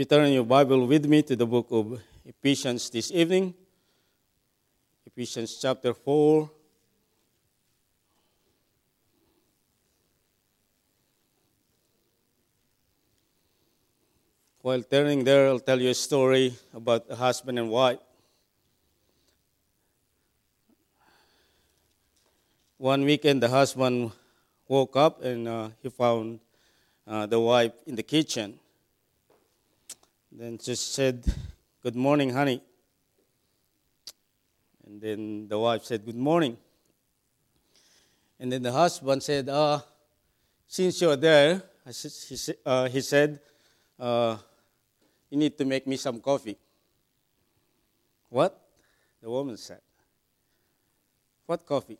You turn your Bible with me to the book of Ephesians this evening, Ephesians chapter 4. While turning there, I'll tell you a story about a husband and wife. One weekend, the husband woke up and uh, he found uh, the wife in the kitchen. Then she said, Good morning, honey. And then the wife said, Good morning. And then the husband said, uh, Since you're there, he, uh, he said, uh, You need to make me some coffee. What? The woman said, What coffee?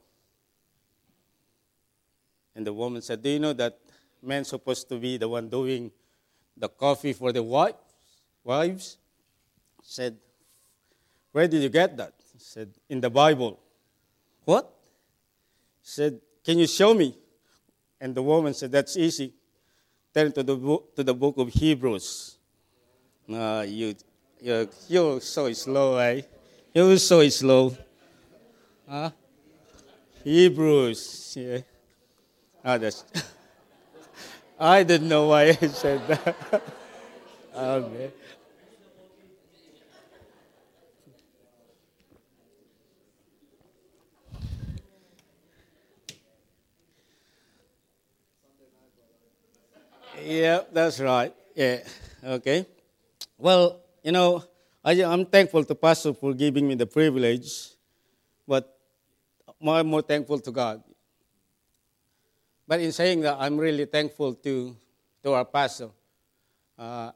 And the woman said, Do you know that man's supposed to be the one doing the coffee for the wife, wives? Said, Where did you get that? said, In the Bible. What? Said, Can you show me? And the woman said, That's easy. Turn to the book, to the book of Hebrews. Uh, you, you're, you're so slow, eh? You're so slow. Huh? Hebrews. Yeah. Ah, that's. I didn't know why I said that. okay. Yeah, that's right. Yeah, okay. Well, you know, I, am thankful to Pastor for giving me the privilege, but more more thankful to God. But in saying that, I'm really thankful to, to our pastor. Uh,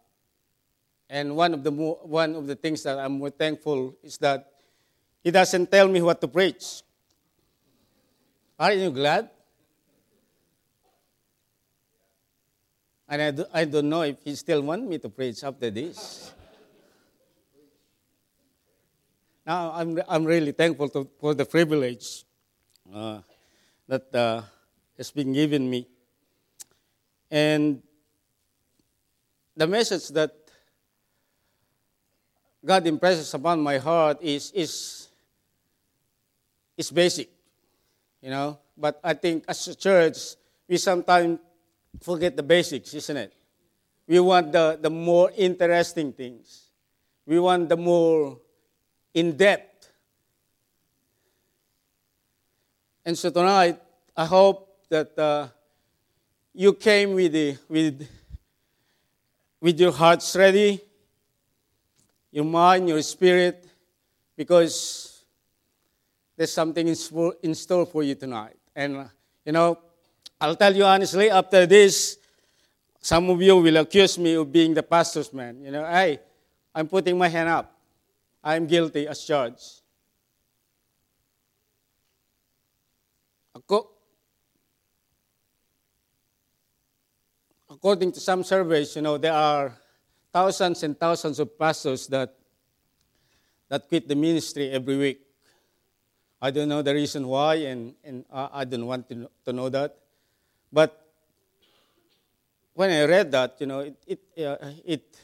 and one of, the mo- one of the things that I'm more thankful is that he doesn't tell me what to preach. Aren't you glad? And I, do, I don't know if he still wants me to preach after this. Now, I'm, I'm really thankful to, for the privilege uh, that uh, has been given me. And the message that God impresses upon my heart is, is, is basic, you know. But I think as a church, we sometimes forget the basics, isn't it? We want the, the more interesting things. We want the more in depth. And so tonight, I hope that uh, you came with, the, with, with your hearts ready, your mind, your spirit, because there's something in, store for you tonight. And, you know, I'll tell you honestly, after this, some of you will accuse me of being the pastor's man. You know, hey, I'm putting my hand up. I'm guilty as charged. According to some surveys, you know, there are thousands and thousands of pastors that, that quit the ministry every week. I don't know the reason why, and, and I don't want to, to know that. But when I read that, you know, it, it, uh, it,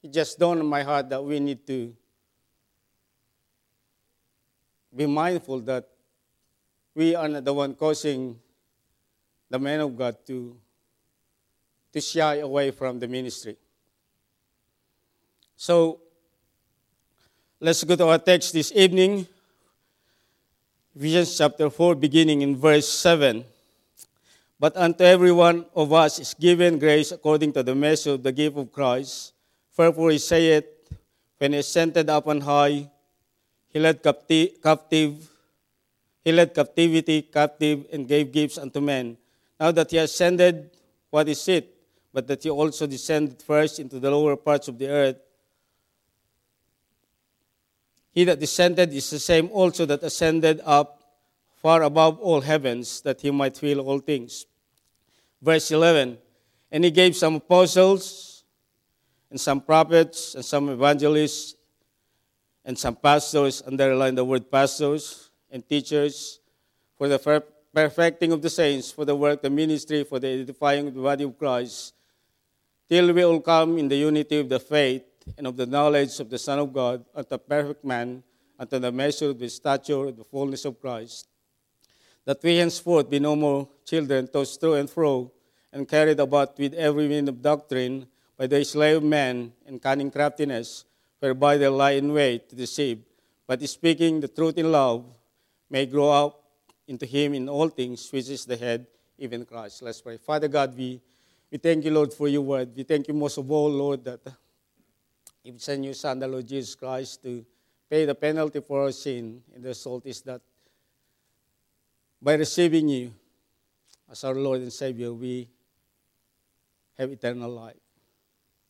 it just dawned on my heart that we need to be mindful that we are not the one causing the man of God to, to shy away from the ministry. So let's go to our text this evening. Ephesians chapter 4, beginning in verse 7. But unto every one of us is given grace according to the measure of the gift of Christ. Wherefore he saith, When he ascended up on high, he led capti- captive, he led captivity captive and gave gifts unto men. Now that he ascended, what is it? But that he also descended first into the lower parts of the earth. He that descended is the same also that ascended up far above all heavens, that he might fill all things verse 11. And he gave some apostles, and some prophets, and some evangelists, and some pastors, underline the word pastors, and teachers, for the perfecting of the saints, for the work, the ministry, for the edifying of the body of Christ, till we all come in the unity of the faith and of the knowledge of the Son of God, unto perfect man, unto the measure of the stature of the fullness of Christ, that we henceforth be no more children tossed to and fro, and carried about with every wind of doctrine by the slave men and cunning craftiness, whereby they lie in wait to deceive, but speaking the truth in love, may grow up into him in all things, which is the head, even Christ. Let's pray. Father God, we, we thank you, Lord, for your word. We thank you most of all, Lord, that you send your Son, the Lord Jesus Christ, to pay the penalty for our sin. And the result is that by receiving you as our Lord and Savior, we have eternal life.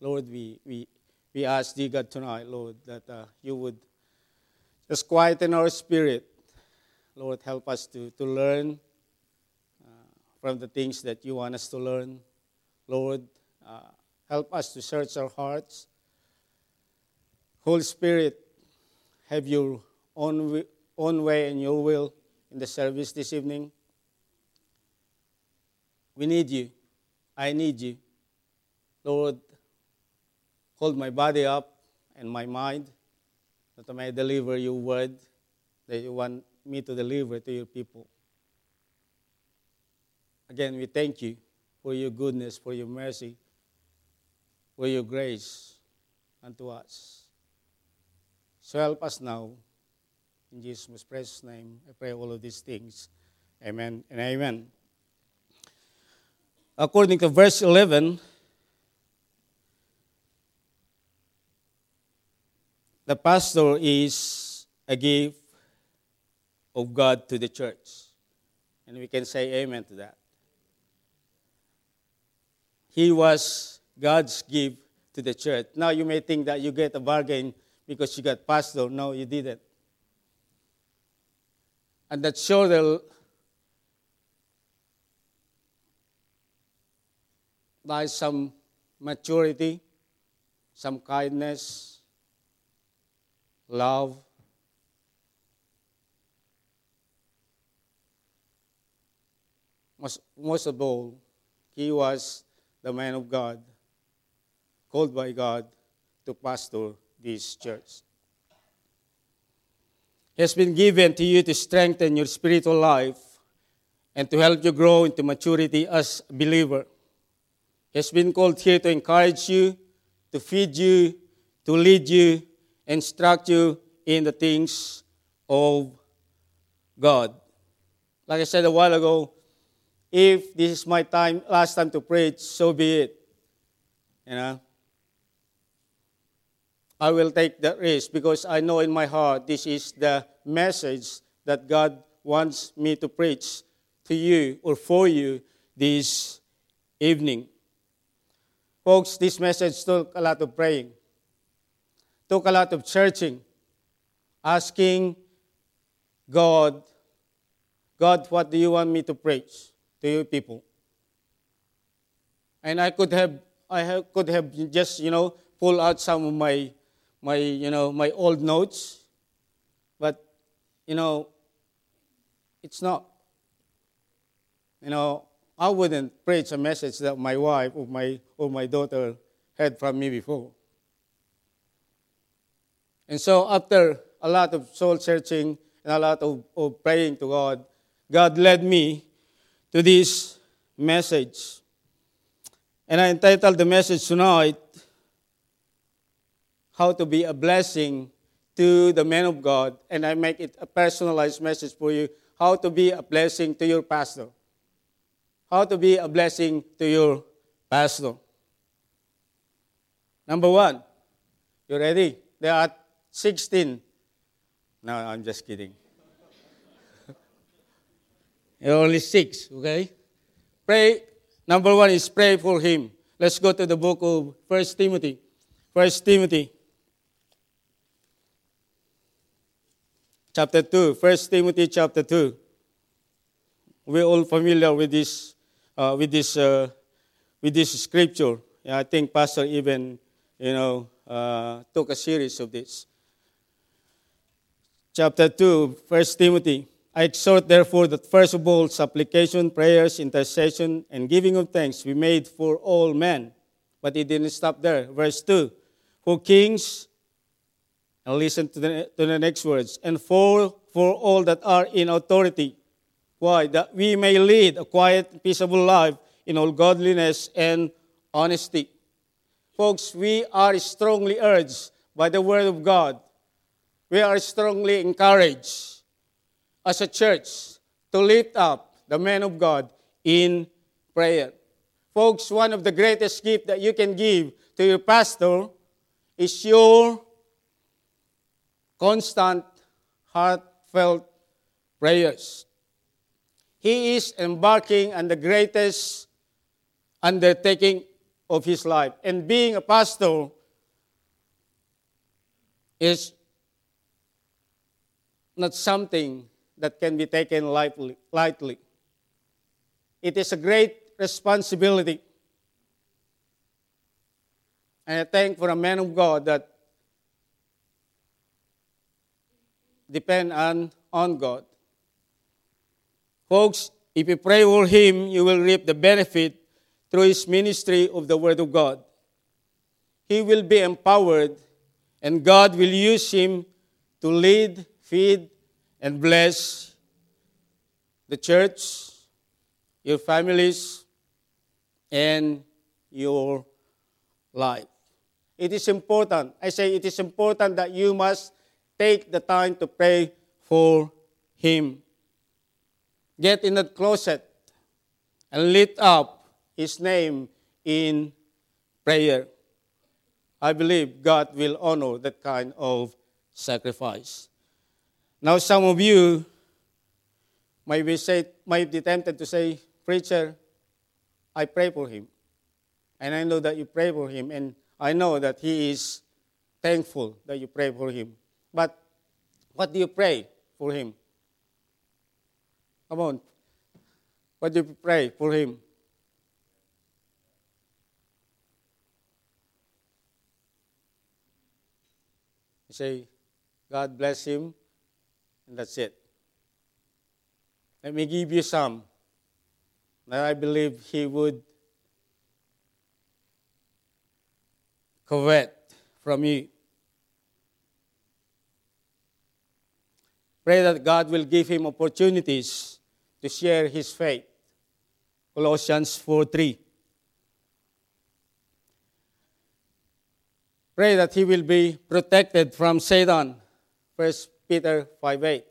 Lord, we, we, we ask thee, God, tonight, Lord, that uh, you would just quieten our spirit. Lord, help us to, to learn uh, from the things that you want us to learn. Lord, uh, help us to search our hearts. Holy Spirit, have your own, own way and your will in the service this evening. We need you. I need you. Lord, hold my body up and my mind that I may deliver your word that you want me to deliver to your people. Again, we thank you for your goodness, for your mercy, for your grace unto us. So help us now. In Jesus' precious name, I pray all of these things. Amen and amen. According to verse 11, the pastor is a gift of God to the church. And we can say amen to that. He was God's gift to the church. Now you may think that you get a bargain because you got pastor. No, you didn't. And that showed by some maturity, some kindness, love. Most, most of all, he was the man of God, called by God to pastor this church. He has been given to you to strengthen your spiritual life and to help you grow into maturity as a believer. He has been called here to encourage you, to feed you, to lead you, instruct you in the things of God. Like I said a while ago, if this is my time, last time to preach, so be it. You know, I will take that risk because I know in my heart this is the message that God wants me to preach to you or for you this evening. Folks, this message took a lot of praying took a lot of searching, asking God, God, what do you want me to preach to you people? And I could have, I have, could have just, you know, pull out some of my, my, you know, my old notes, but, you know, it's not. You know, I wouldn't preach a message that my wife or my, or my daughter heard from me before. And so, after a lot of soul searching and a lot of, of praying to God, God led me to this message. And I entitled the message tonight, How to Be a Blessing to the Man of God. And I make it a personalized message for you how to be a blessing to your pastor. How to be a blessing to your pastor. Number one, you ready? There are 16. No, I'm just kidding. Only six, okay? Pray. Number one is pray for him. Let's go to the book of First Timothy. First Timothy. Chapter 2. First Timothy chapter 2. We're all familiar with this, uh, with this, uh, with this scripture. Yeah, I think Pastor even, you know, uh, took a series of this chapter 2, 1 Timothy. I exhort, therefore, that first of all, supplication, prayers, intercession, and giving of thanks be made for all men, But he didn't stop there. Verse 2 For kings, and listen to the, to the next words, and for, for all that are in authority. Why? That we may lead a quiet, peaceable life in all godliness and honesty. Folks, we are strongly urged by the Word of God. We are strongly encouraged as a church to lift up the men of God in prayer. Folks, one of the greatest gifts that you can give to your pastor is your constant, heartfelt prayers. He is embarking on the greatest undertaking of his life. And being a pastor is not something that can be taken lightly. It is a great responsibility. And I thank for a man of God that depend on, on God. Folks, if you pray for him, you will reap the benefit through his ministry of the Word of God. He will be empowered, and God will use him to lead, feed, and bless the church, your families, and your life. It is important. I say it is important that you must take the time to pray for him. Get in the closet and lift up his name in prayer. I believe God will honor that kind of sacrifice. Now, some of you might be, say, might be tempted to say, Preacher, I pray for him. And I know that you pray for him, and I know that he is thankful that you pray for him. But what do you pray for him? Come on. What do you pray for him? You say, God bless him, and that's it. Let me give you some that I believe he would covet from you. Pray that God will give him opportunities to share his faith. Colossians 4 3. Pray that he will be protected from Satan. 1 Peter 5 8.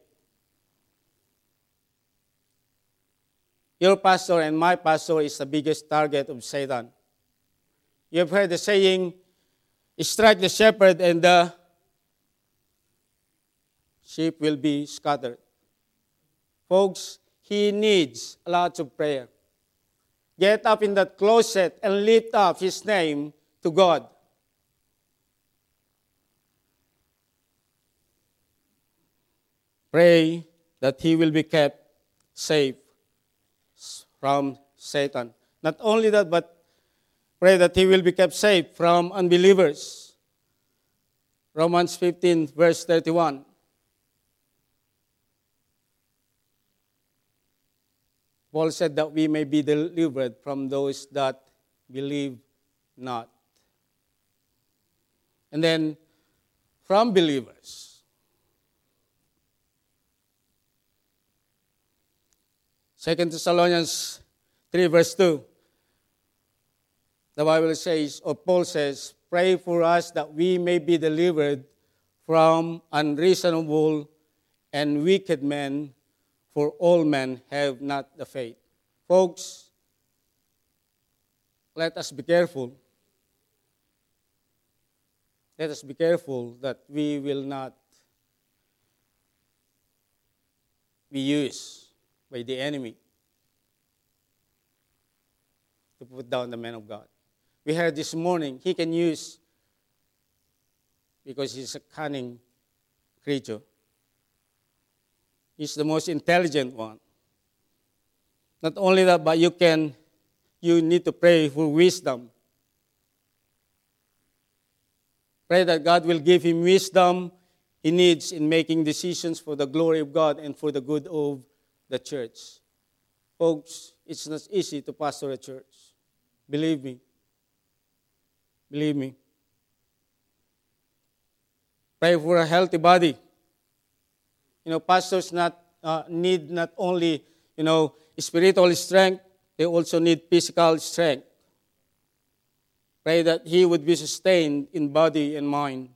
Your pastor and my pastor is the biggest target of Satan. You have heard the saying, strike the shepherd and the sheep will be scattered. Folks, he needs a lot of prayer. Get up in that closet and lift up his name to God. Pray that he will be kept safe from Satan. Not only that, but pray that he will be kept safe from unbelievers. Romans 15, verse 31. Paul said that we may be delivered from those that believe not. And then from believers. Second Thessalonians 3, verse 2. The Bible says, or Paul says, Pray for us that we may be delivered from unreasonable and wicked men, for all men have not the faith. Folks, let us be careful. Let us be careful that we will not be used by the enemy to put down the man of God. We heard this morning, he can use, because he's a cunning creature. He's the most intelligent one. Not only that, but you can, you need to pray for wisdom. Pray that God will give him wisdom he needs in making decisions for the glory of God and for the good of the church. Folks, it's not easy to pastor a church. Believe me. Believe me. Pray for a healthy body. You know, pastors not uh, need not only you know spiritual strength, they also need physical strength. Pray that he would be sustained in body and mind.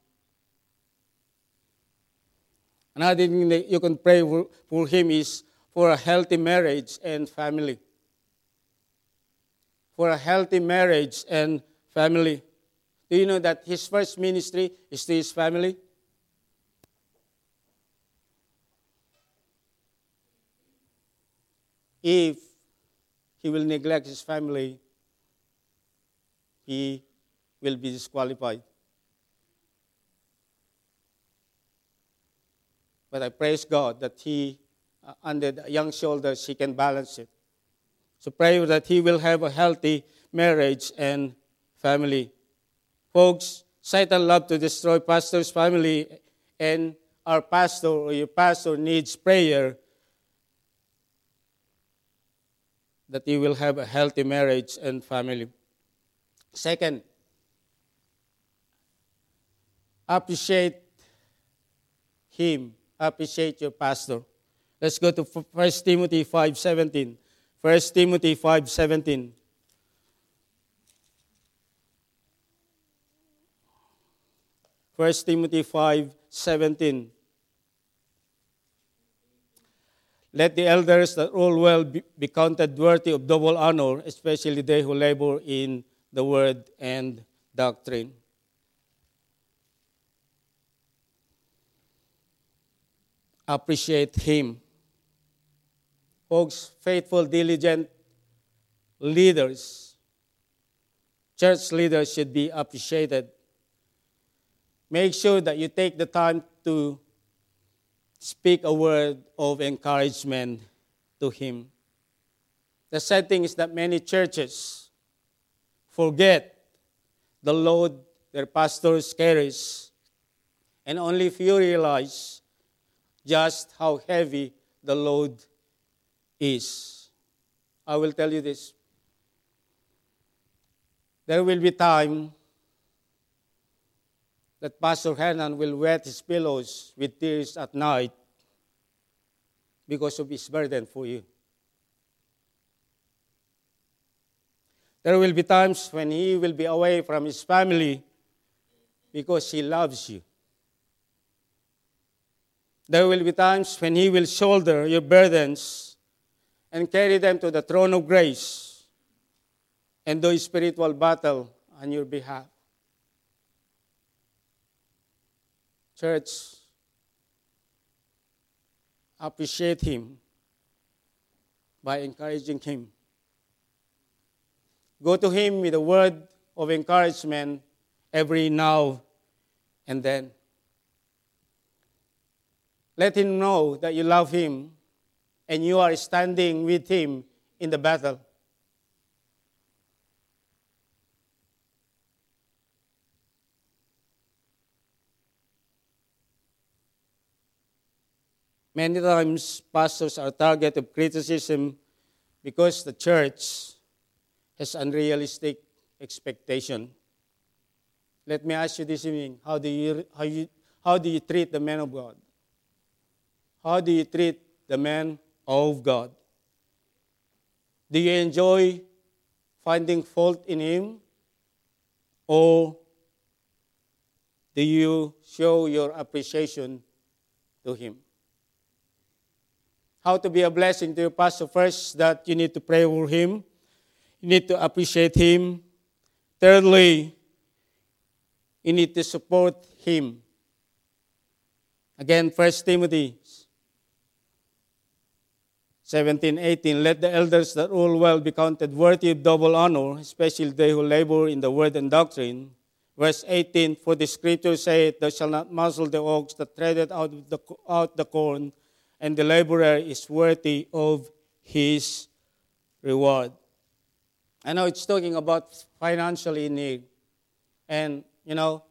Another thing that you can pray for, for him is for a healthy marriage and family. For a healthy marriage and family. Do you know that his first ministry is to his family? If he will neglect his family, he will be disqualified. But I praise God that he, uh, under the young shoulders, he can balance it. So pray that he will have a healthy marriage and family. Folks, Satan loves to destroy pastor's family, and our pastor or your pastor needs prayer that he will have a healthy marriage and family. Second, appreciate him appreciate your pastor. Let's go to 1 Timothy 5:17. 1 Timothy 5:17. First Timothy 5:17. Let the elders that rule well be, counted worthy of double honor, especially they who labor in the word and doctrine. appreciate Him. Folks, faithful, diligent leaders, church leaders should be appreciated. Make sure that you take the time to speak a word of encouragement to Him. The sad thing is that many churches forget the load their pastors carries, and only few realize just how heavy the load is. I will tell you this. There will be time that Pastor Hernan will wet his pillows with tears at night because of his burden for you. There will be times when he will be away from his family because he loves you. There will be times when He will shoulder your burdens and carry them to the throne of grace and do spiritual battle on your behalf. Church, appreciate Him by encouraging Him. Go to Him with a word of encouragement every now and then. Let him know that you love him and you are standing with him in the battle. Many times, pastors are target of criticism because the church has unrealistic expectation. Let me ask you this evening: How do you how you how do you treat the man of God? How do you treat the man of God? Do you enjoy finding fault in him? Or do you show your appreciation to him? How to be a blessing to your pastor? First, that you need to pray for him. You need to appreciate him. Thirdly, you need to support him. Again, First Timothy 17, 18, let the elders that rule well be counted worthy of double honor, especially they who labor in the word and doctrine. Verse 18, for the scripture saith, Thou shalt not muzzle the ox that treadeth out, the, out the corn, and the laborer is worthy of his reward. I know it's talking about financially need. And, you know,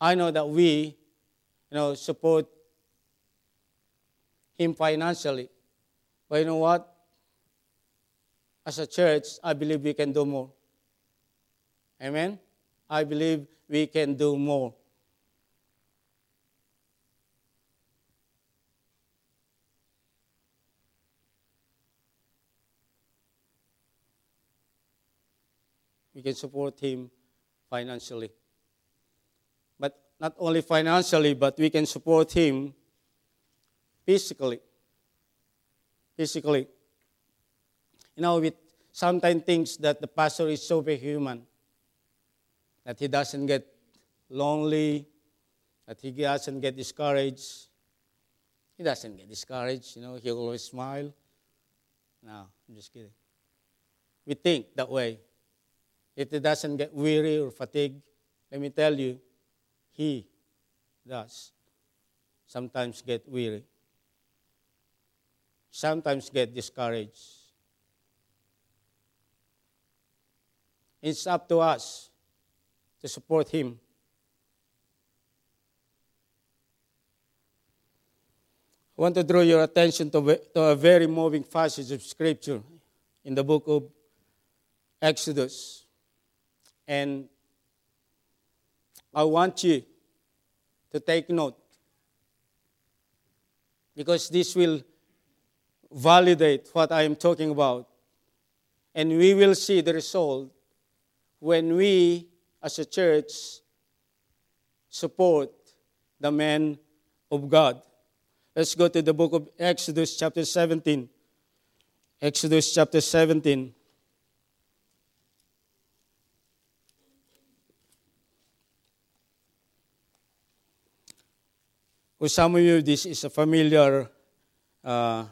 I know that we, you know, support him financially. But you know what? As a church, I believe we can do more. Amen? I believe we can do more. We can support him financially. But not only financially, but we can support him physically. Physically. You know, with sometimes thinks that the pastor is superhuman, that he doesn't get lonely, that he doesn't get discouraged. He doesn't get discouraged, you know, he always smile. No, I'm just kidding. We think that way. If he doesn't get weary or fatigued, let me tell you, he does sometimes get weary, sometimes get discouraged. It's up to us to support him. I want to draw your attention to, to a very moving passage of Scripture in the book of Exodus. And I want you to take note because this will validate what I am talking about. And we will see the result when we, as a church, support the men of God. Let's go to the book of Exodus, chapter 17. Exodus, chapter 17. For some of you, this is a familiar uh,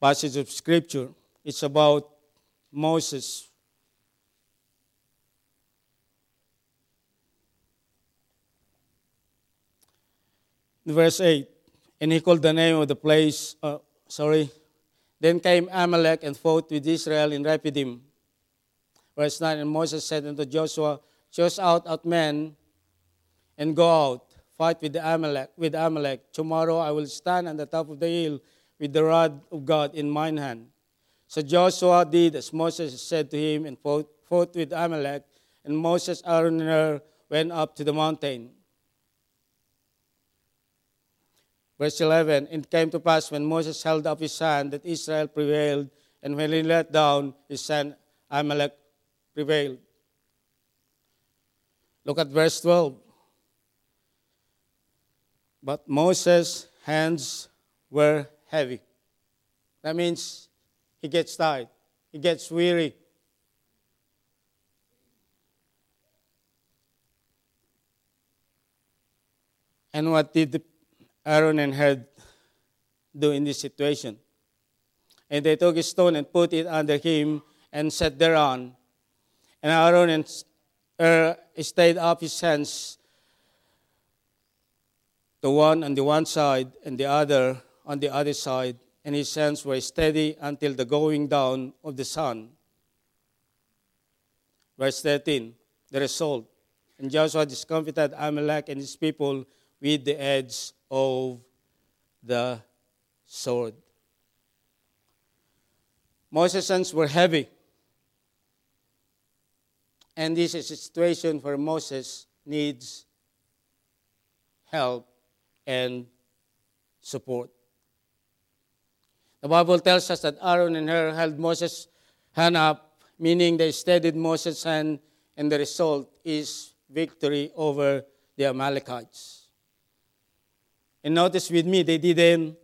passage of Scripture. It's about Moses verse 8. And he called the name of the place, uh, sorry. Then came Amalek and fought with Israel in Rephidim. Verse 9. And Moses said unto Joshua, Choose out out men and go out, fight with Amalek. With Amalek. Tomorrow I will stand on the top of the hill with the rod of God in mine hand. So Joshua did as Moses said to him and fought, fought with Amalek. And Moses, Aaron, and Hur went up to the mountain. Verse 11 It came to pass when Moses held up his hand that Israel prevailed, and when he let down his hand, Amalek prevailed. Look at verse 12. But Moses' hands were heavy. That means he gets tired, he gets weary. And what did Aaron and Hur do in this situation. And they took a stone and put it under him and sat thereon. And Aaron and Hur stayed up his hands, the one on the one side and the other on the other side, and his hands were steady until the going down of the sun. Verse 13, the result. And Joshua discomfited Amalek and his people with the edge of the sword. Moses' hands were heavy. And this is a situation where Moses needs help and support. The Bible tells us that Aaron and Hur held Moses' hand up, meaning they steadied Moses' hand, and the result is victory over the Amalekites. And notice with me, they didn't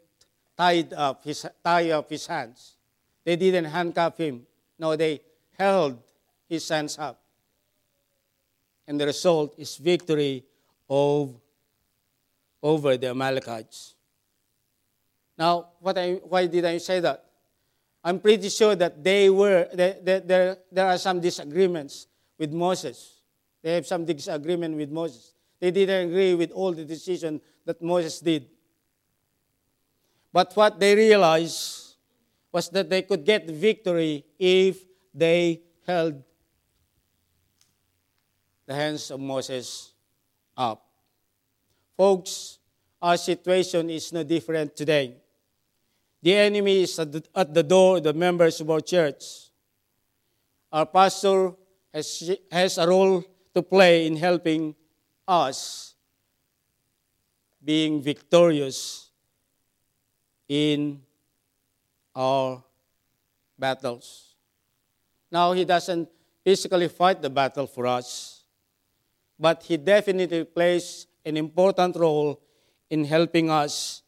tie up his, tie up his hands. They didn't handcuff him. No, they held his hands up. And the result is victory of, over the Amalekites. Now, what I, why did I say that? I'm pretty sure that they were, there, there, there are some disagreements with Moses. They have some disagreement with Moses. They didn't agree with all the decision that Moses did. But what they realized was that they could get victory if they held the hands of Moses up. Folks, our situation is no different today. The enemy is at the, at the door of the members of our church. Our pastor has, has a role to play in helping us being victorious in our battles. Now, he doesn't physically fight the battle for us, but he definitely plays an important role in helping us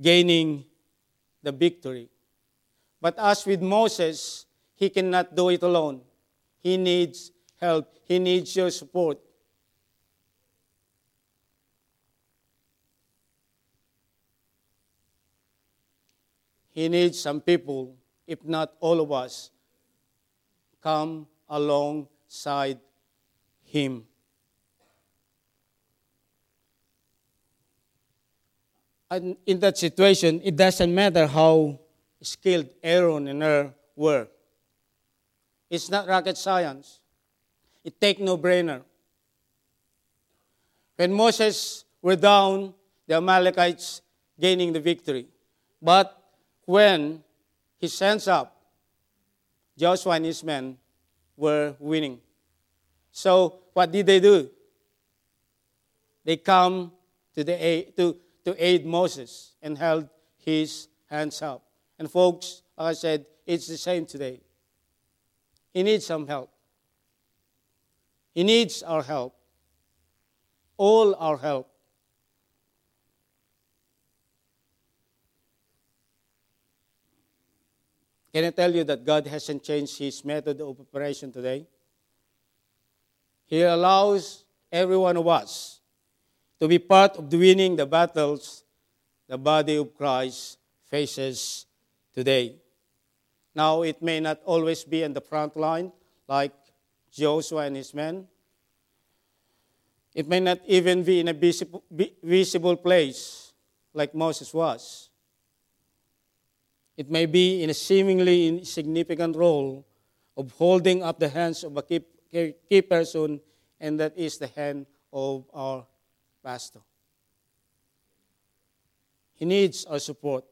gaining the victory. But as with Moses, he cannot do it alone. He needs help, he needs your support. He needs some people, if not all of us, come alongside him. And in that situation, it doesn't matter how skilled Aaron and Hur were. It's not rocket science. It take no brainer. When Moses were down, the Amalekites gaining the victory. But when he stands up, Joshua and his men were winning. So what did they do? They come to, the to, to aid Moses and held his hands up. And folks, like I said, it's the same today. He needs some help. He needs our help. All our help. Can I tell you that God hasn't changed his method of operation today? He allows every one of us to be part of winning the battles the body of Christ faces today. Now, it may not always be in the front line like Joshua and his men. It may not even be in a visible, visible place like Moses was. It may be in a seemingly insignificant role of holding up the hands of a key, key person, and that is the hand of our pastor. He needs our support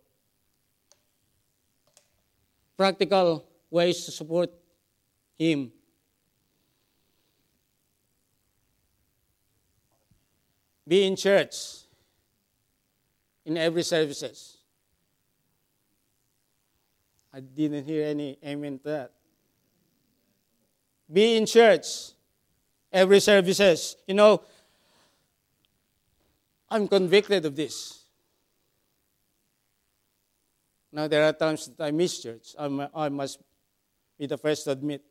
practical ways to support him. Be in church in every services. I didn't hear any amen to that. Be in church every services. You know, I'm convicted of this. Now, there are times that I miss church. I'm, i must be the first to admit.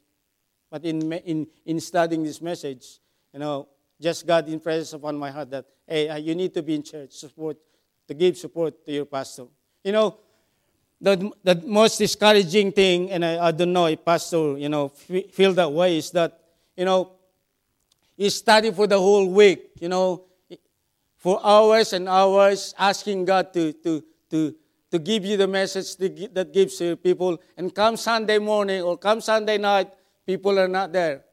But in, in, in studying this message, you know, just God impresses upon my heart that, hey, uh, you need to be in church, support, to give support to your pastor. You know, the, the most discouraging thing, and I, I don't know if pastor, you know, feel that way, is that, you know, you study for the whole week, you know, for hours and hours, asking God to, to, to, to give you the message that gives you people. And come Sunday morning or come Sunday night, people are not there.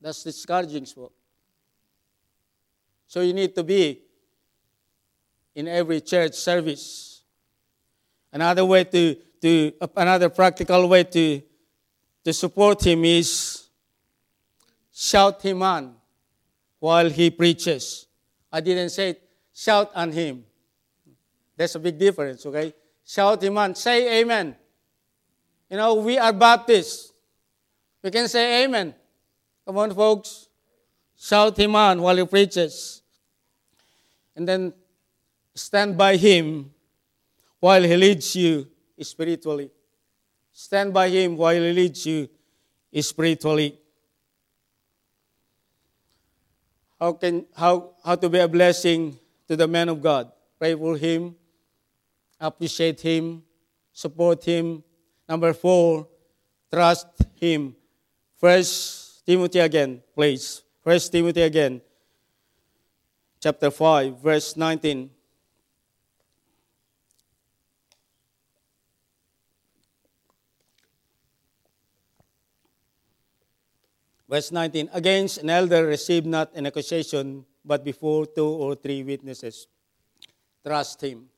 That's discouraging. So you need to be in every church service. Another way to, to another practical way to, to support him is shout him on while he preaches. I didn't say shout on him. There's a big difference, okay? Shout amen. Say amen. You know, we are Baptists. We can say amen. Come on, folks. Shout him on while he preaches. And then stand by him while he leads you spiritually. Stand by him while he leads you spiritually. How, can, how, how to be a blessing to the man of God? Pray for him appreciate Him, support Him. Number four, trust Him. First Timothy again, please. First Timothy again, chapter 5, verse 19. Verse 19 Against an elder receive not an accusation, but before two or three witnesses. Trust him.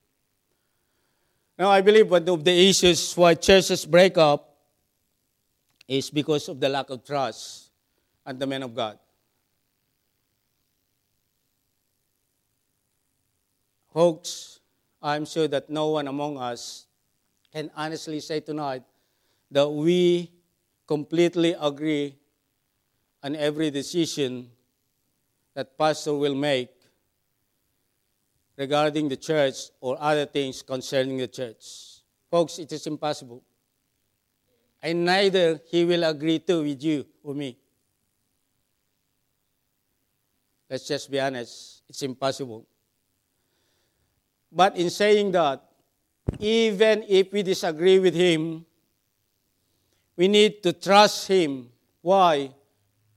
Now, I believe one of the issues why churches break up is because of the lack of trust and the men of God. Folks, I'm sure that no one among us can honestly say tonight that we completely agree on every decision that pastor will make regarding the church or other things concerning the church. Folks, it is impossible. And neither he will agree to with you or me. Let's just be honest, it's impossible. But in saying that, even if we disagree with him, we need to trust him. Why?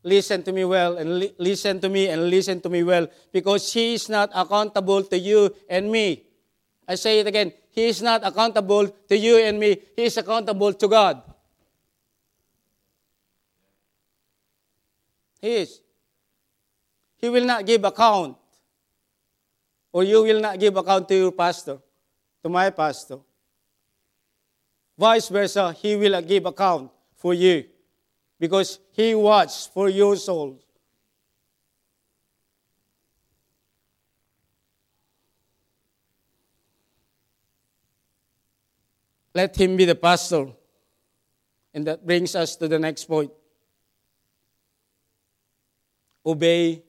Listen to me well and li- listen to me and listen to me well because he is not accountable to you and me. I say it again. He is not accountable to you and me. He is accountable to God. He is. He will not give account. Or you will not give account to your pastor, to my pastor. Vice versa, he will give account for you because he watches for your soul. Let him be the pastor. And that brings us to the next point. Obey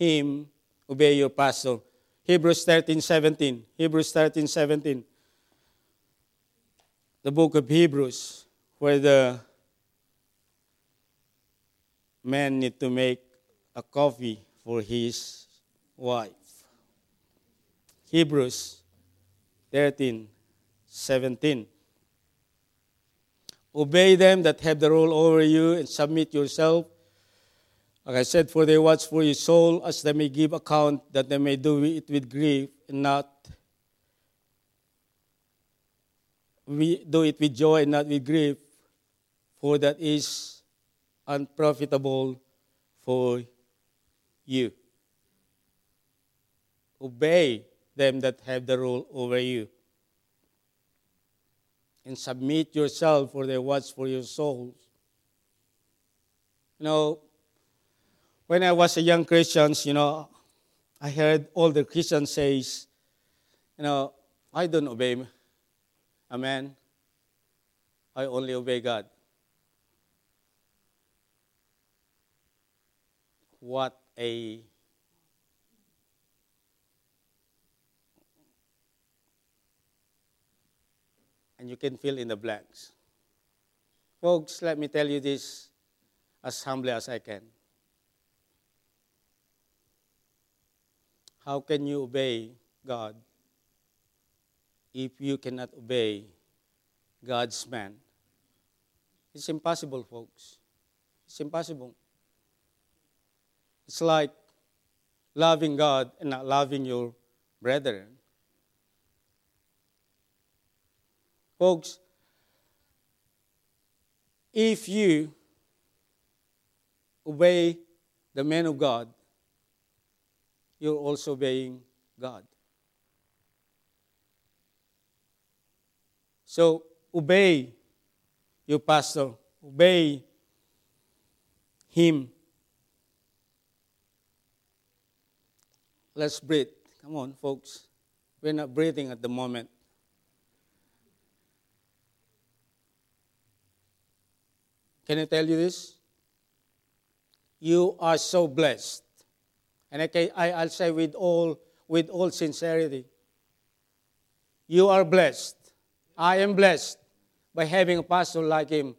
him, obey your pastor. Hebrews 13, 17. Hebrews 13, 17. The book of Hebrews, where the man need to make a coffee for his wife. Hebrews 13, 17. Obey them that have the rule over you and submit yourself like I said, for they watch for your soul as they may give account that they may do it with grief and not we do it with joy and not with grief, for that is unprofitable for you. Obey them that have the rule over you. And submit yourself, for they watch for your souls. You know, when I was a young Christian, you know, I heard all the Christians say, you know, I don't obey a man. I only obey God. What a and you can fill in the blanks. Folks, let me tell you this as humbly as I can. How can you obey God if you cannot obey God's man? It's impossible, folks. It's impossible. It's like loving God and not loving your brethren. Folks, if you obey the man of God, you're also obeying God. So obey your pastor, obey him. Let's breathe. Come on, folks. We're not breathing at the moment. Can I tell you this? You are so blessed and I can, I, I'll say with all, with all sincerity, you are blessed. I am blessed by having a pastor like him.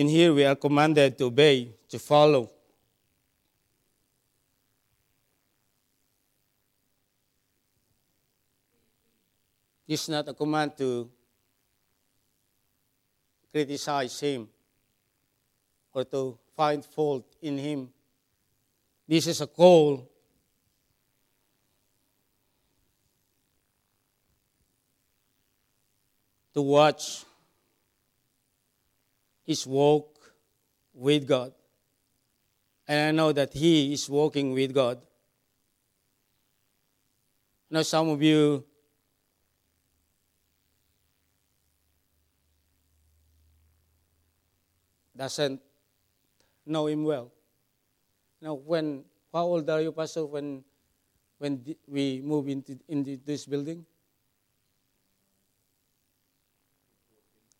In here, we are commanded to obey, to follow. It's not a command to criticize him or to find fault in him. This is a call to watch his walk with God. And I know that he is walking with God. Now, some of you doesn't know him well. Now, when how old are you, Pastor, when when we move into, into this building?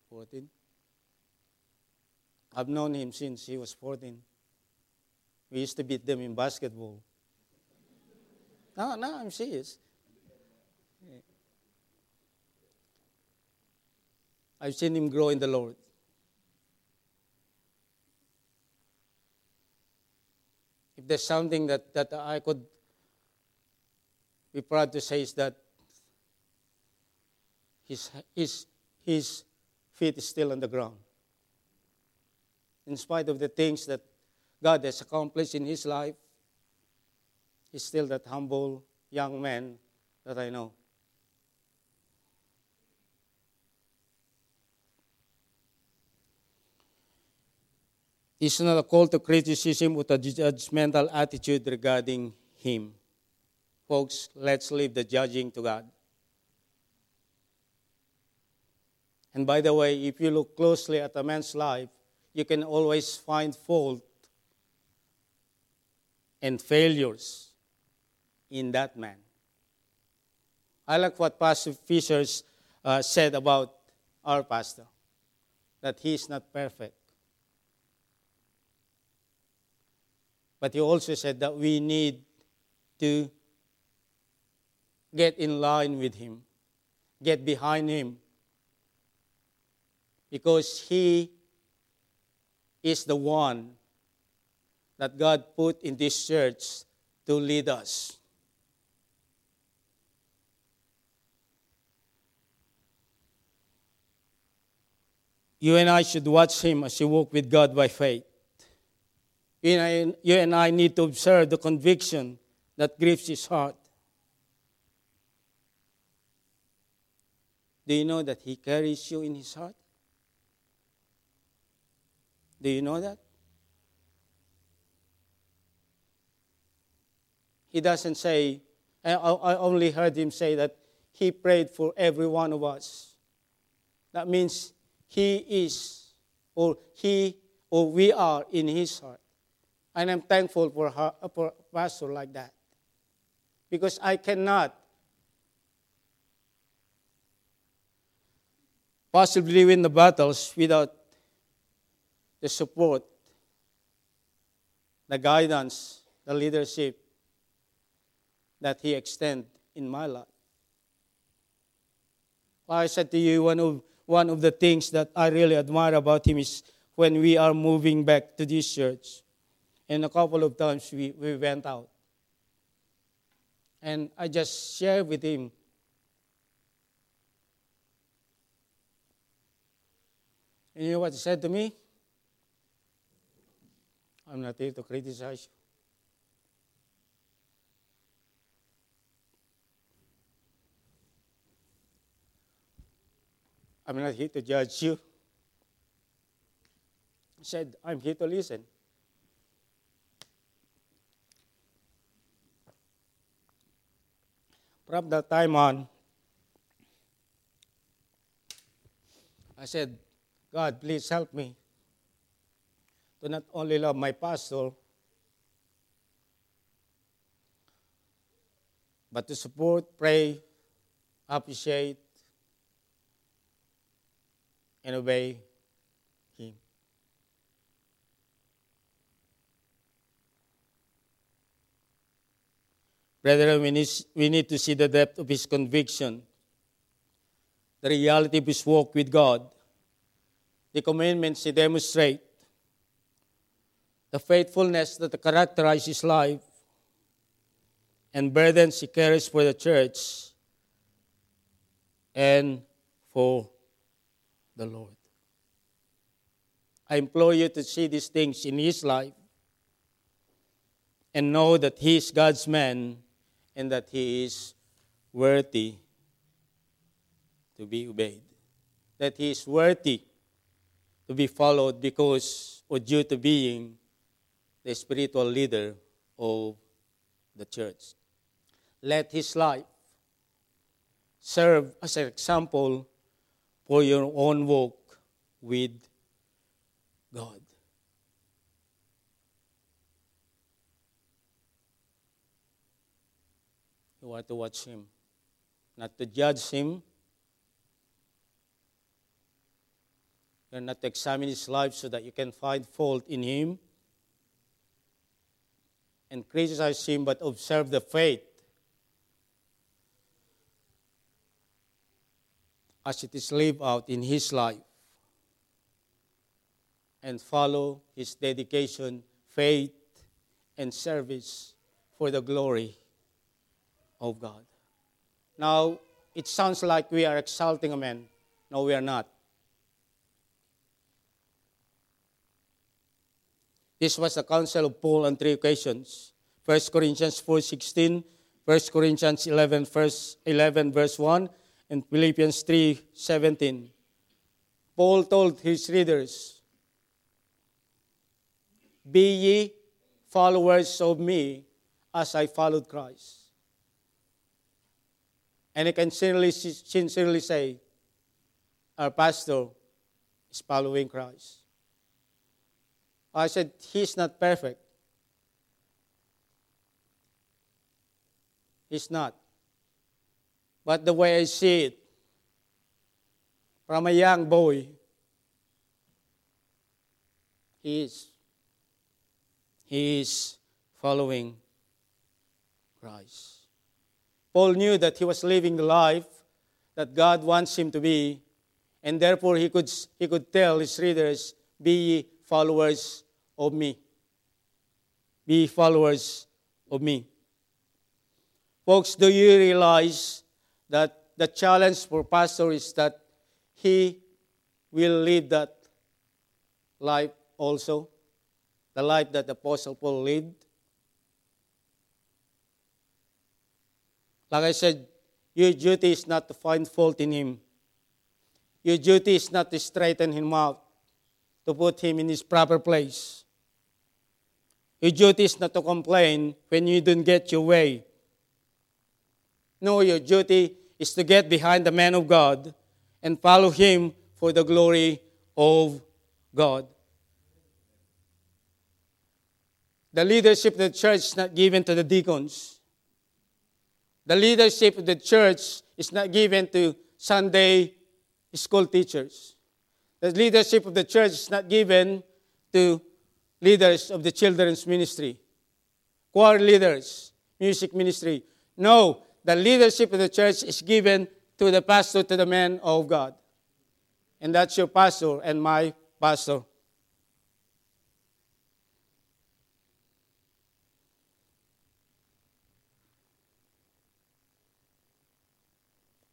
14. I've known him since he was 14. We used to beat them in basketball. No, no, I'm serious. I've seen him grow in the Lord. If there's something that, that I could be proud to say is that his, his, his feet is still on the ground. In spite of the things that God has accomplished in his life, he's still that humble young man that I know. It's not a call to criticism with a judgmental attitude regarding him. Folks, let's leave the judging to God. And by the way, if you look closely at a man's life, you can always find fault and failures in that man. I like what Pastor Fisher uh, said about our pastor, that he is not perfect. But he also said that we need to get in line with him, get behind him, because he is the one that God put in this church to lead us. You and I should watch him as he walk with God by faith. You and, I, you and I need to observe the conviction that grieves his heart. Do you know that he carries you in his heart? Do you know that? He doesn't say, I, only heard him say that he prayed for every one of us. That means he is, or he, or we are in his heart. And I'm thankful for, her, for a pastor like that. Because I cannot possibly win the battles without the support, the guidance, the leadership that He extends in my life. I said to you, one of, one of the things that I really admire about Him is when we are moving back to this church and a couple of times we, we went out. And I just shared with him. And you know what he said to me? I'm not here to criticize you. I'm not here to judge you. He said, I'm here to listen. From that time on, I said, God, please help me to not only love my pastor, but to support, pray, appreciate, and obey Him. Brethren, we need, we need to see the depth of his conviction, the reality of his walk with God, the commandments he demonstrates, the faithfulness that characterizes his life, and burdens he carries for the church and for the Lord. I implore you to see these things in his life and know that he is God's man and that he is worthy to be obeyed. that he is worthy to be followed because or due to being the spiritual leader of the church. Let his life serve as an example for your own walk with God. You want to watch him, not to judge him. You're not to examine his life so that you can find fault in him and criticize him, but observe the faith as it is lived out in his life and follow his dedication, faith, and service for the glory of God. Now, it sounds like we are exalting a man. No, we are not. This was the counsel of Paul on three occasions. 1 Corinthians 4.16, 1 Corinthians 11 verse, 11, verse 1, and Philippians 3.17. Paul told his readers, Be ye followers of me as I followed Christ. And I can sincerely, sincerely say, our pastor is following Christ. I said, He's not perfect. He's not. But the way I see it, from a young boy, he is. He is following Christ. Paul knew that he was living the life that God wants him to be, and therefore he could, he could tell his readers, Be followers of me. Be followers of me. Folks, do you realize that the challenge for pastor is that he will lead that life also? The life that the Apostle Paul lived? Like I said, your duty is not to find fault in him. Your duty is not to straighten him out to put him in his proper place. Your duty is not to complain when you don't get your way. No, your duty is to get behind the man of God and follow him for the glory of God. The leadership of the church is not given to the deacons. The leadership of the church is not given to Sunday school teachers. The leadership of the church is not given to leaders of the children's ministry, choir leaders, music ministry. No, the leadership of the church is given to the pastor, to the man of God. And that's your pastor and my pastor.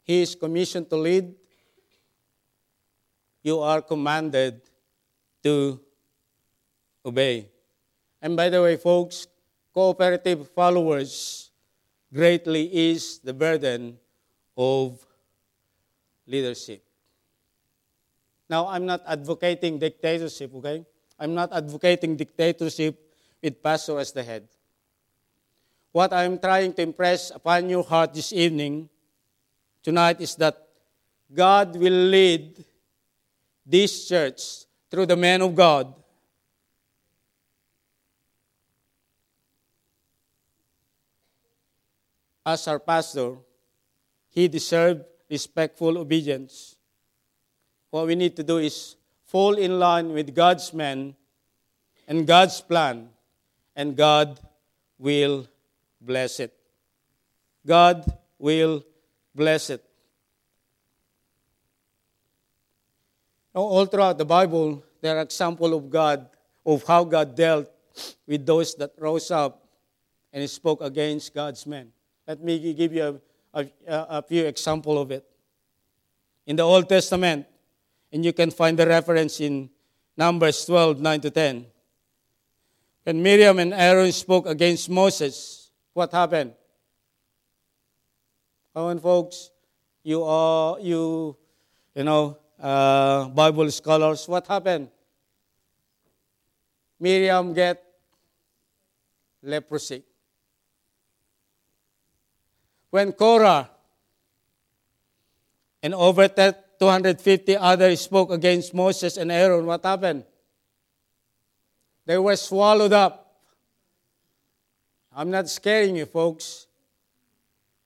He is commissioned to lead you are commanded to obey. And by the way, folks, cooperative followers greatly is the burden of leadership. Now, I'm not advocating dictatorship, okay? I'm not advocating dictatorship with pastor as the head. What I'm trying to impress upon your heart this evening, tonight, is that God will lead this church through the man of God. As our pastor, he deserved respectful obedience. What we need to do is fall in line with God's man and God's plan, and God will bless it. God will bless it. All throughout the Bible, there are examples of God, of how God dealt with those that rose up and spoke against God's men. Let me give you a, a, a few examples of it. In the Old Testament, and you can find the reference in Numbers 12, 9 to 10. When Miriam and Aaron spoke against Moses, what happened? Come on, folks. You are, you, you know, uh, Bible scholars, what happened? Miriam get leprosy. When Korah and over 250 others spoke against Moses and Aaron, what happened? They were swallowed up. I'm not scaring you, folks.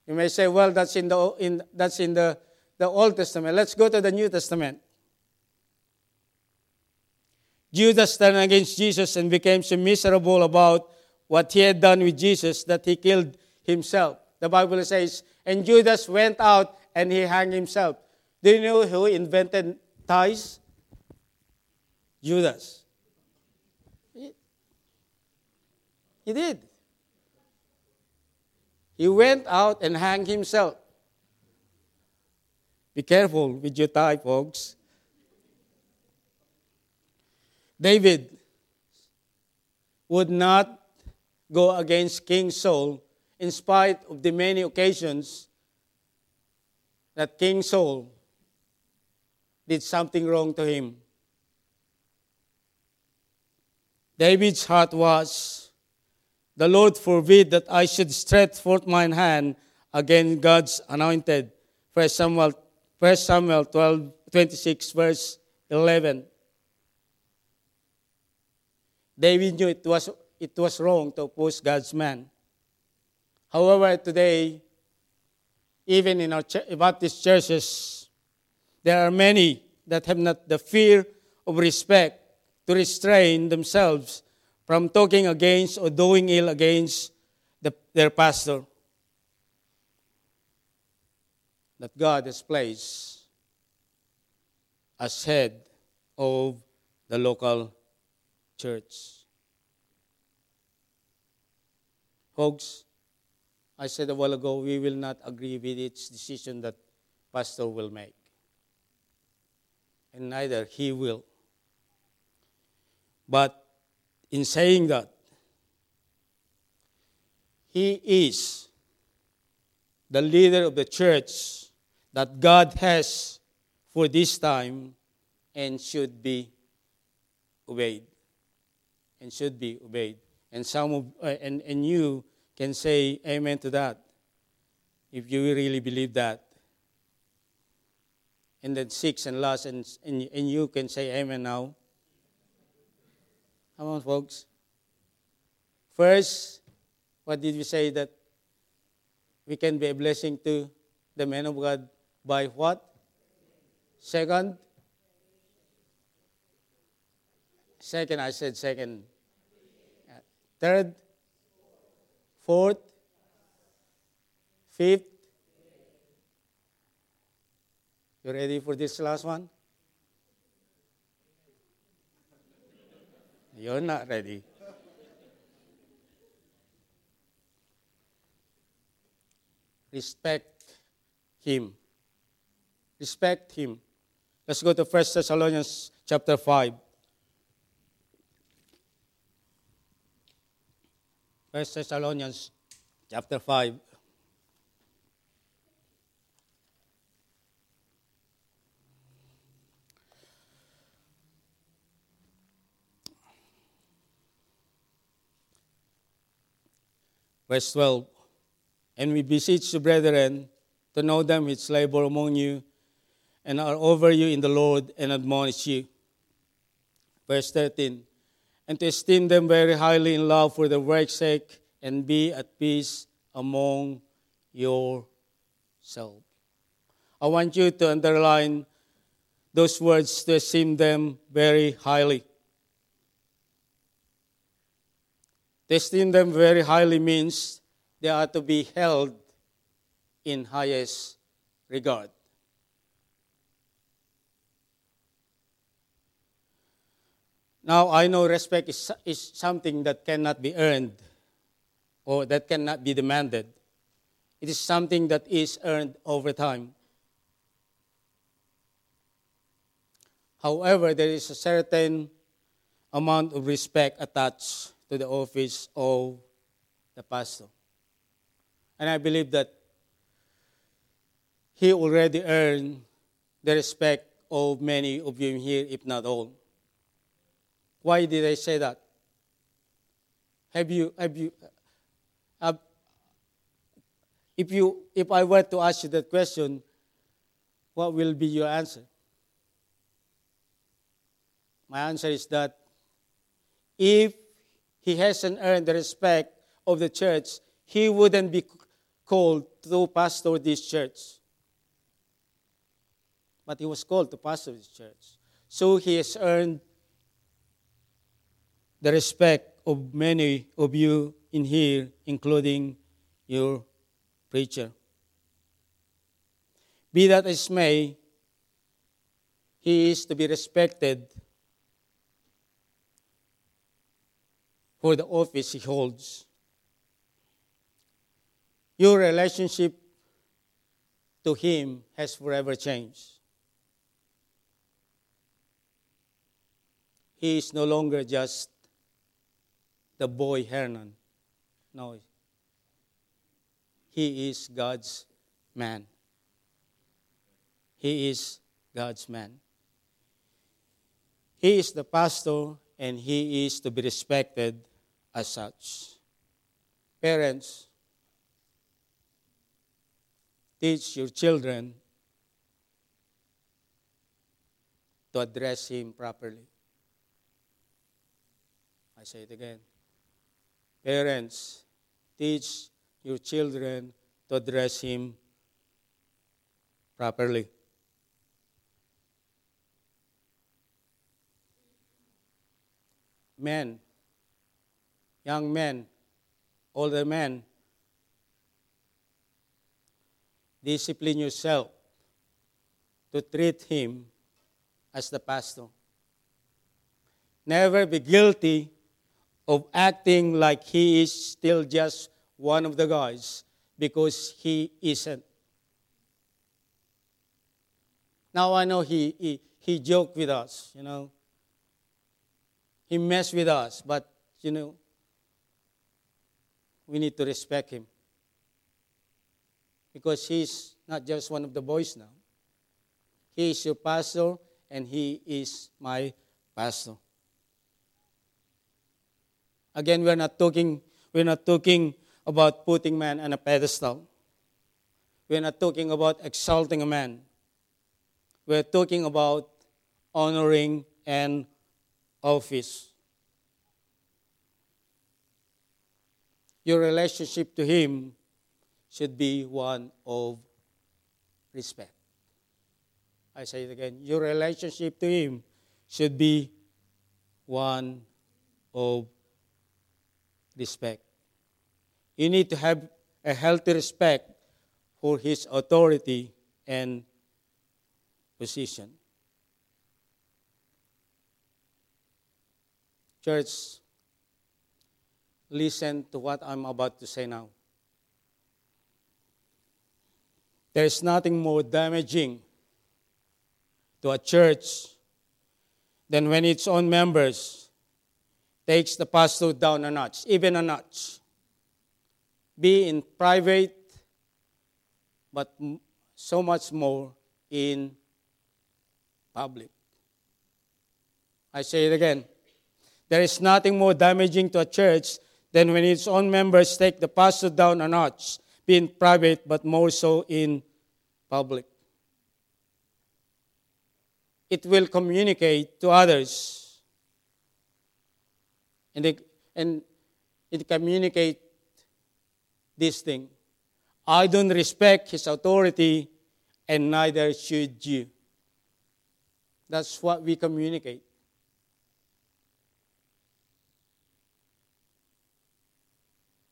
You may say, well, that's in the, in, that's in the, the Old Testament. Let's go to the New Testament. Judas turned against Jesus and became so miserable about what he had done with Jesus that he killed himself. The Bible says, and Judas went out and he hung himself. Do you know who invented ties? Judas. He, did. He went out and hung himself. Be careful with your tie, folks. David would not go against King Saul in spite of the many occasions that King Saul did something wrong to him. David's heart was, The Lord forbid that I should stretch forth mine hand against God's anointed. 1 Samuel, 1 Samuel 12, 26, verse 11. David knew it was, it was wrong to oppose God's man. However, today, even in our Baptist churches, there are many that have not the fear of respect to restrain themselves from talking against or doing ill against the, their pastor that God has placed as head of the local church. Folks, I said a while ago, we will not agree with each decision that pastor will make. And neither he will. But in saying that, he is the leader of the church that God has for this time and should be obeyed and should be obeyed. And some of, uh, and, and you can say amen to that if you really believe that. And then six and last, and, and, and you can say amen now. Come on, folks. First, what did we say that we can be a blessing to the men of God by what? Second? Second, I said second. Third, fourth, fifth. You ready for this last one? You're not ready. Respect him. Respect him. Let's go to 1 Thessalonians chapter 5. First Thessalonians chapter 5. Verse 12. And we beseech you, brethren, to know them which labor among you and are over you in the Lord and admonish you. Verse 13 and to esteem them very highly in love for their work's sake, and be at peace among yourselves. I want you to underline those words to esteem them very highly. To esteem them very highly means they are to be held in highest regard. Now, I know respect is, is something that cannot be earned or that cannot be demanded. It is something that is earned over time. However, there is a certain amount of respect attached to the office of the pastor. And I believe that he already earned the respect of many of you here, if not all. Why did I say that? Have you, have you, if you, if I were to ask you that question, what will be your answer? My answer is that if he hasn't earned the respect of the church, he wouldn't be called to pastor this church. But he was called to pastor this church. So he has earned the respect of many of you in here, including your preacher. Be that as may, he is to be respected for the office he holds. Your relationship to him has forever changed. He is no longer just the boy Hernan. No. He is God's man. He is God's man. He is the pastor and he is to be respected as such. Parents, teach your children to address him properly. I say it again. Parents, teach your children to address him properly. Men, young men, older men, discipline yourself to treat him as the pastor. Never be guilty of acting like he is still just one of the guys because he isn't. Now I know he, he, he joked with us, you know. He messed with us, but, you know, we need to respect him. Because he's not just one of the boys now. He is your pastor, and he is my pastor. Again, we're not talking, we're not talking about putting man on a pedestal. We're not talking about exalting a man. We're talking about honoring an office. Your relationship to him should be one of respect. I say it again. Your relationship to him should be one of respect. You need to have a healthy respect for his authority and position. Church, listen to what I'm about to say now. There is nothing more damaging to a church than when its own members takes the pastor down a notch, even a notch. Be in private, but so much more in public. I say it again. There is nothing more damaging to a church than when its own members take the pastor down a notch, be in private, but more so in public. It will communicate to others and, they, and it communicate this thing. I don't respect his authority, and neither should you. That's what we communicate.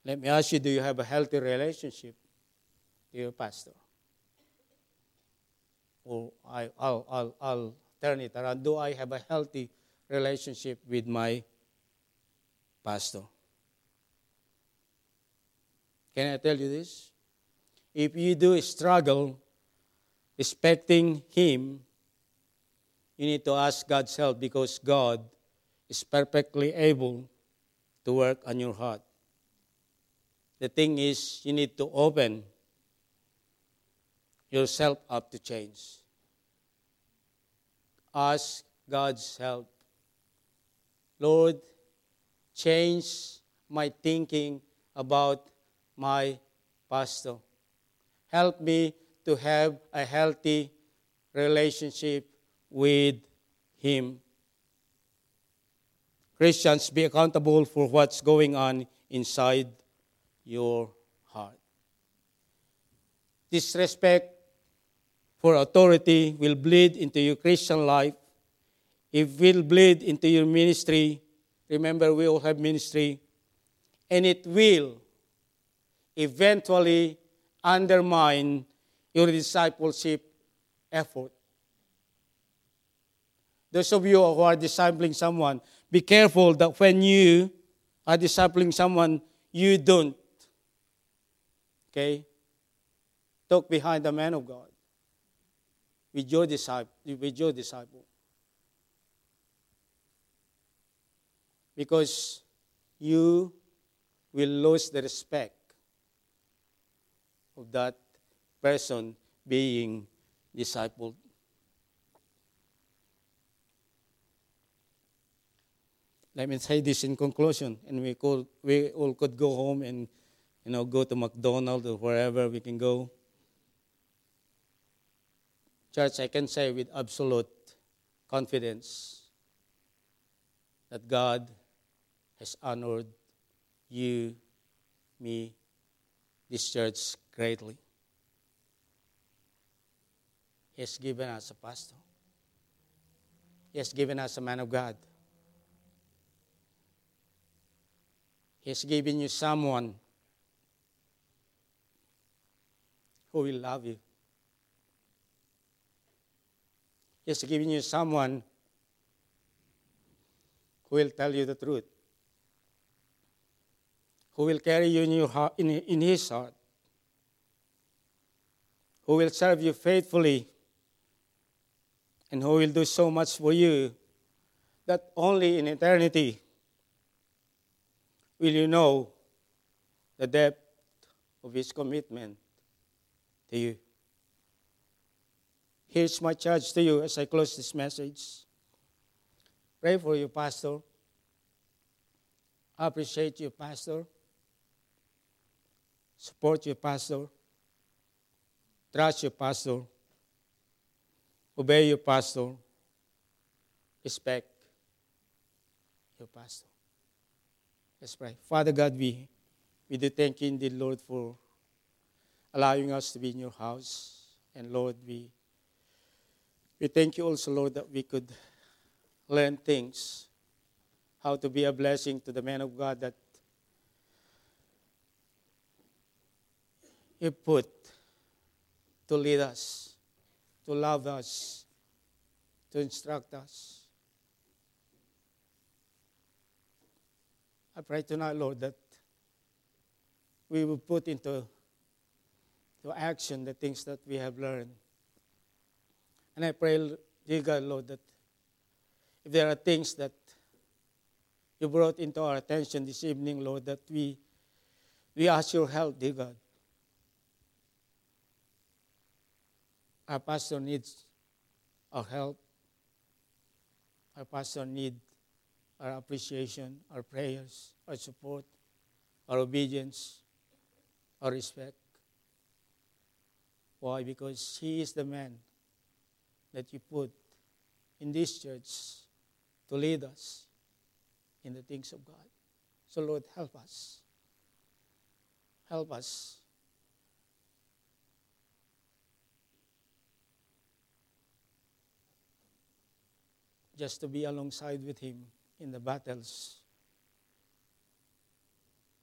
Let me ask you do you have a healthy relationship to your pastor? Or I, will I'll, I'll turn it around. Do I have a healthy relationship with my pastor. Can I tell you this? If you do struggle respecting Him, you need to ask God's help because God is perfectly able to work on your heart. The thing is, you need to open yourself up to change. ask God's help. Lord, change my thinking about my pastor. Help me to have a healthy relationship with him. Christians, be accountable for what's going on inside your heart. Disrespect for authority will bleed into your Christian life. It will bleed into your ministry. Remember, we all have ministry. And it will eventually undermine your discipleship effort. Those of you who are discipling someone, be careful that when you are discipling someone, you don't. Okay? Talk behind the man of God with your disciple. With your disciple. Because you will lose the respect of that person being discipled. Let me say this in conclusion, and we could we all could go home and you know go to McDonald's or wherever we can go. Church, I can say with absolute confidence that God has honored you, me, this church greatly. He has given us a pastor. He has given us a man of God. He has given you someone who will love you. He has given you someone who will tell you the truth, who will carry you in, your in, in his heart, who will serve you faithfully, and who will do so much for you that only in eternity will you know the depth of his commitment to you. Here's my charge to you as I close this message. Pray for you, Pastor. I Appreciate you, Pastor. Support your Pastor. Trust your Pastor. Obey your Pastor. Respect your Pastor. Let's pray. Father God, we, we do thank you indeed, Lord, for allowing us to be in your house. And Lord, we, we thank you also, Lord, that we could learn things, how to be a blessing to the man of God that you put to lead us, to love us, to instruct us. I pray tonight, Lord, that we will put into to action the things that we have learned. And I pray, dear God, Lord, that if there are things that you brought into our attention this evening, Lord, that we, we ask your help, dear God. Our pastor needs our help. Our pastor needs our appreciation, our prayers, our support, our obedience, our respect. Why? Because he is the man that you put in this church to lead us in the things of God. So, Lord, help us. Help us. Just to be alongside with Him in the battles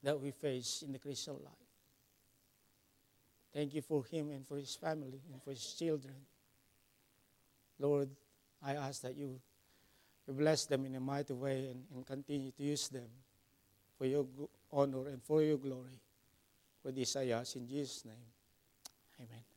that we face in the Christian life. Thank you for him and for his family and for his children. Lord, I ask that you, bless them in a mighty way and, and continue to use them for your honor and for your glory. For this I ask in Jesus' name. Amen.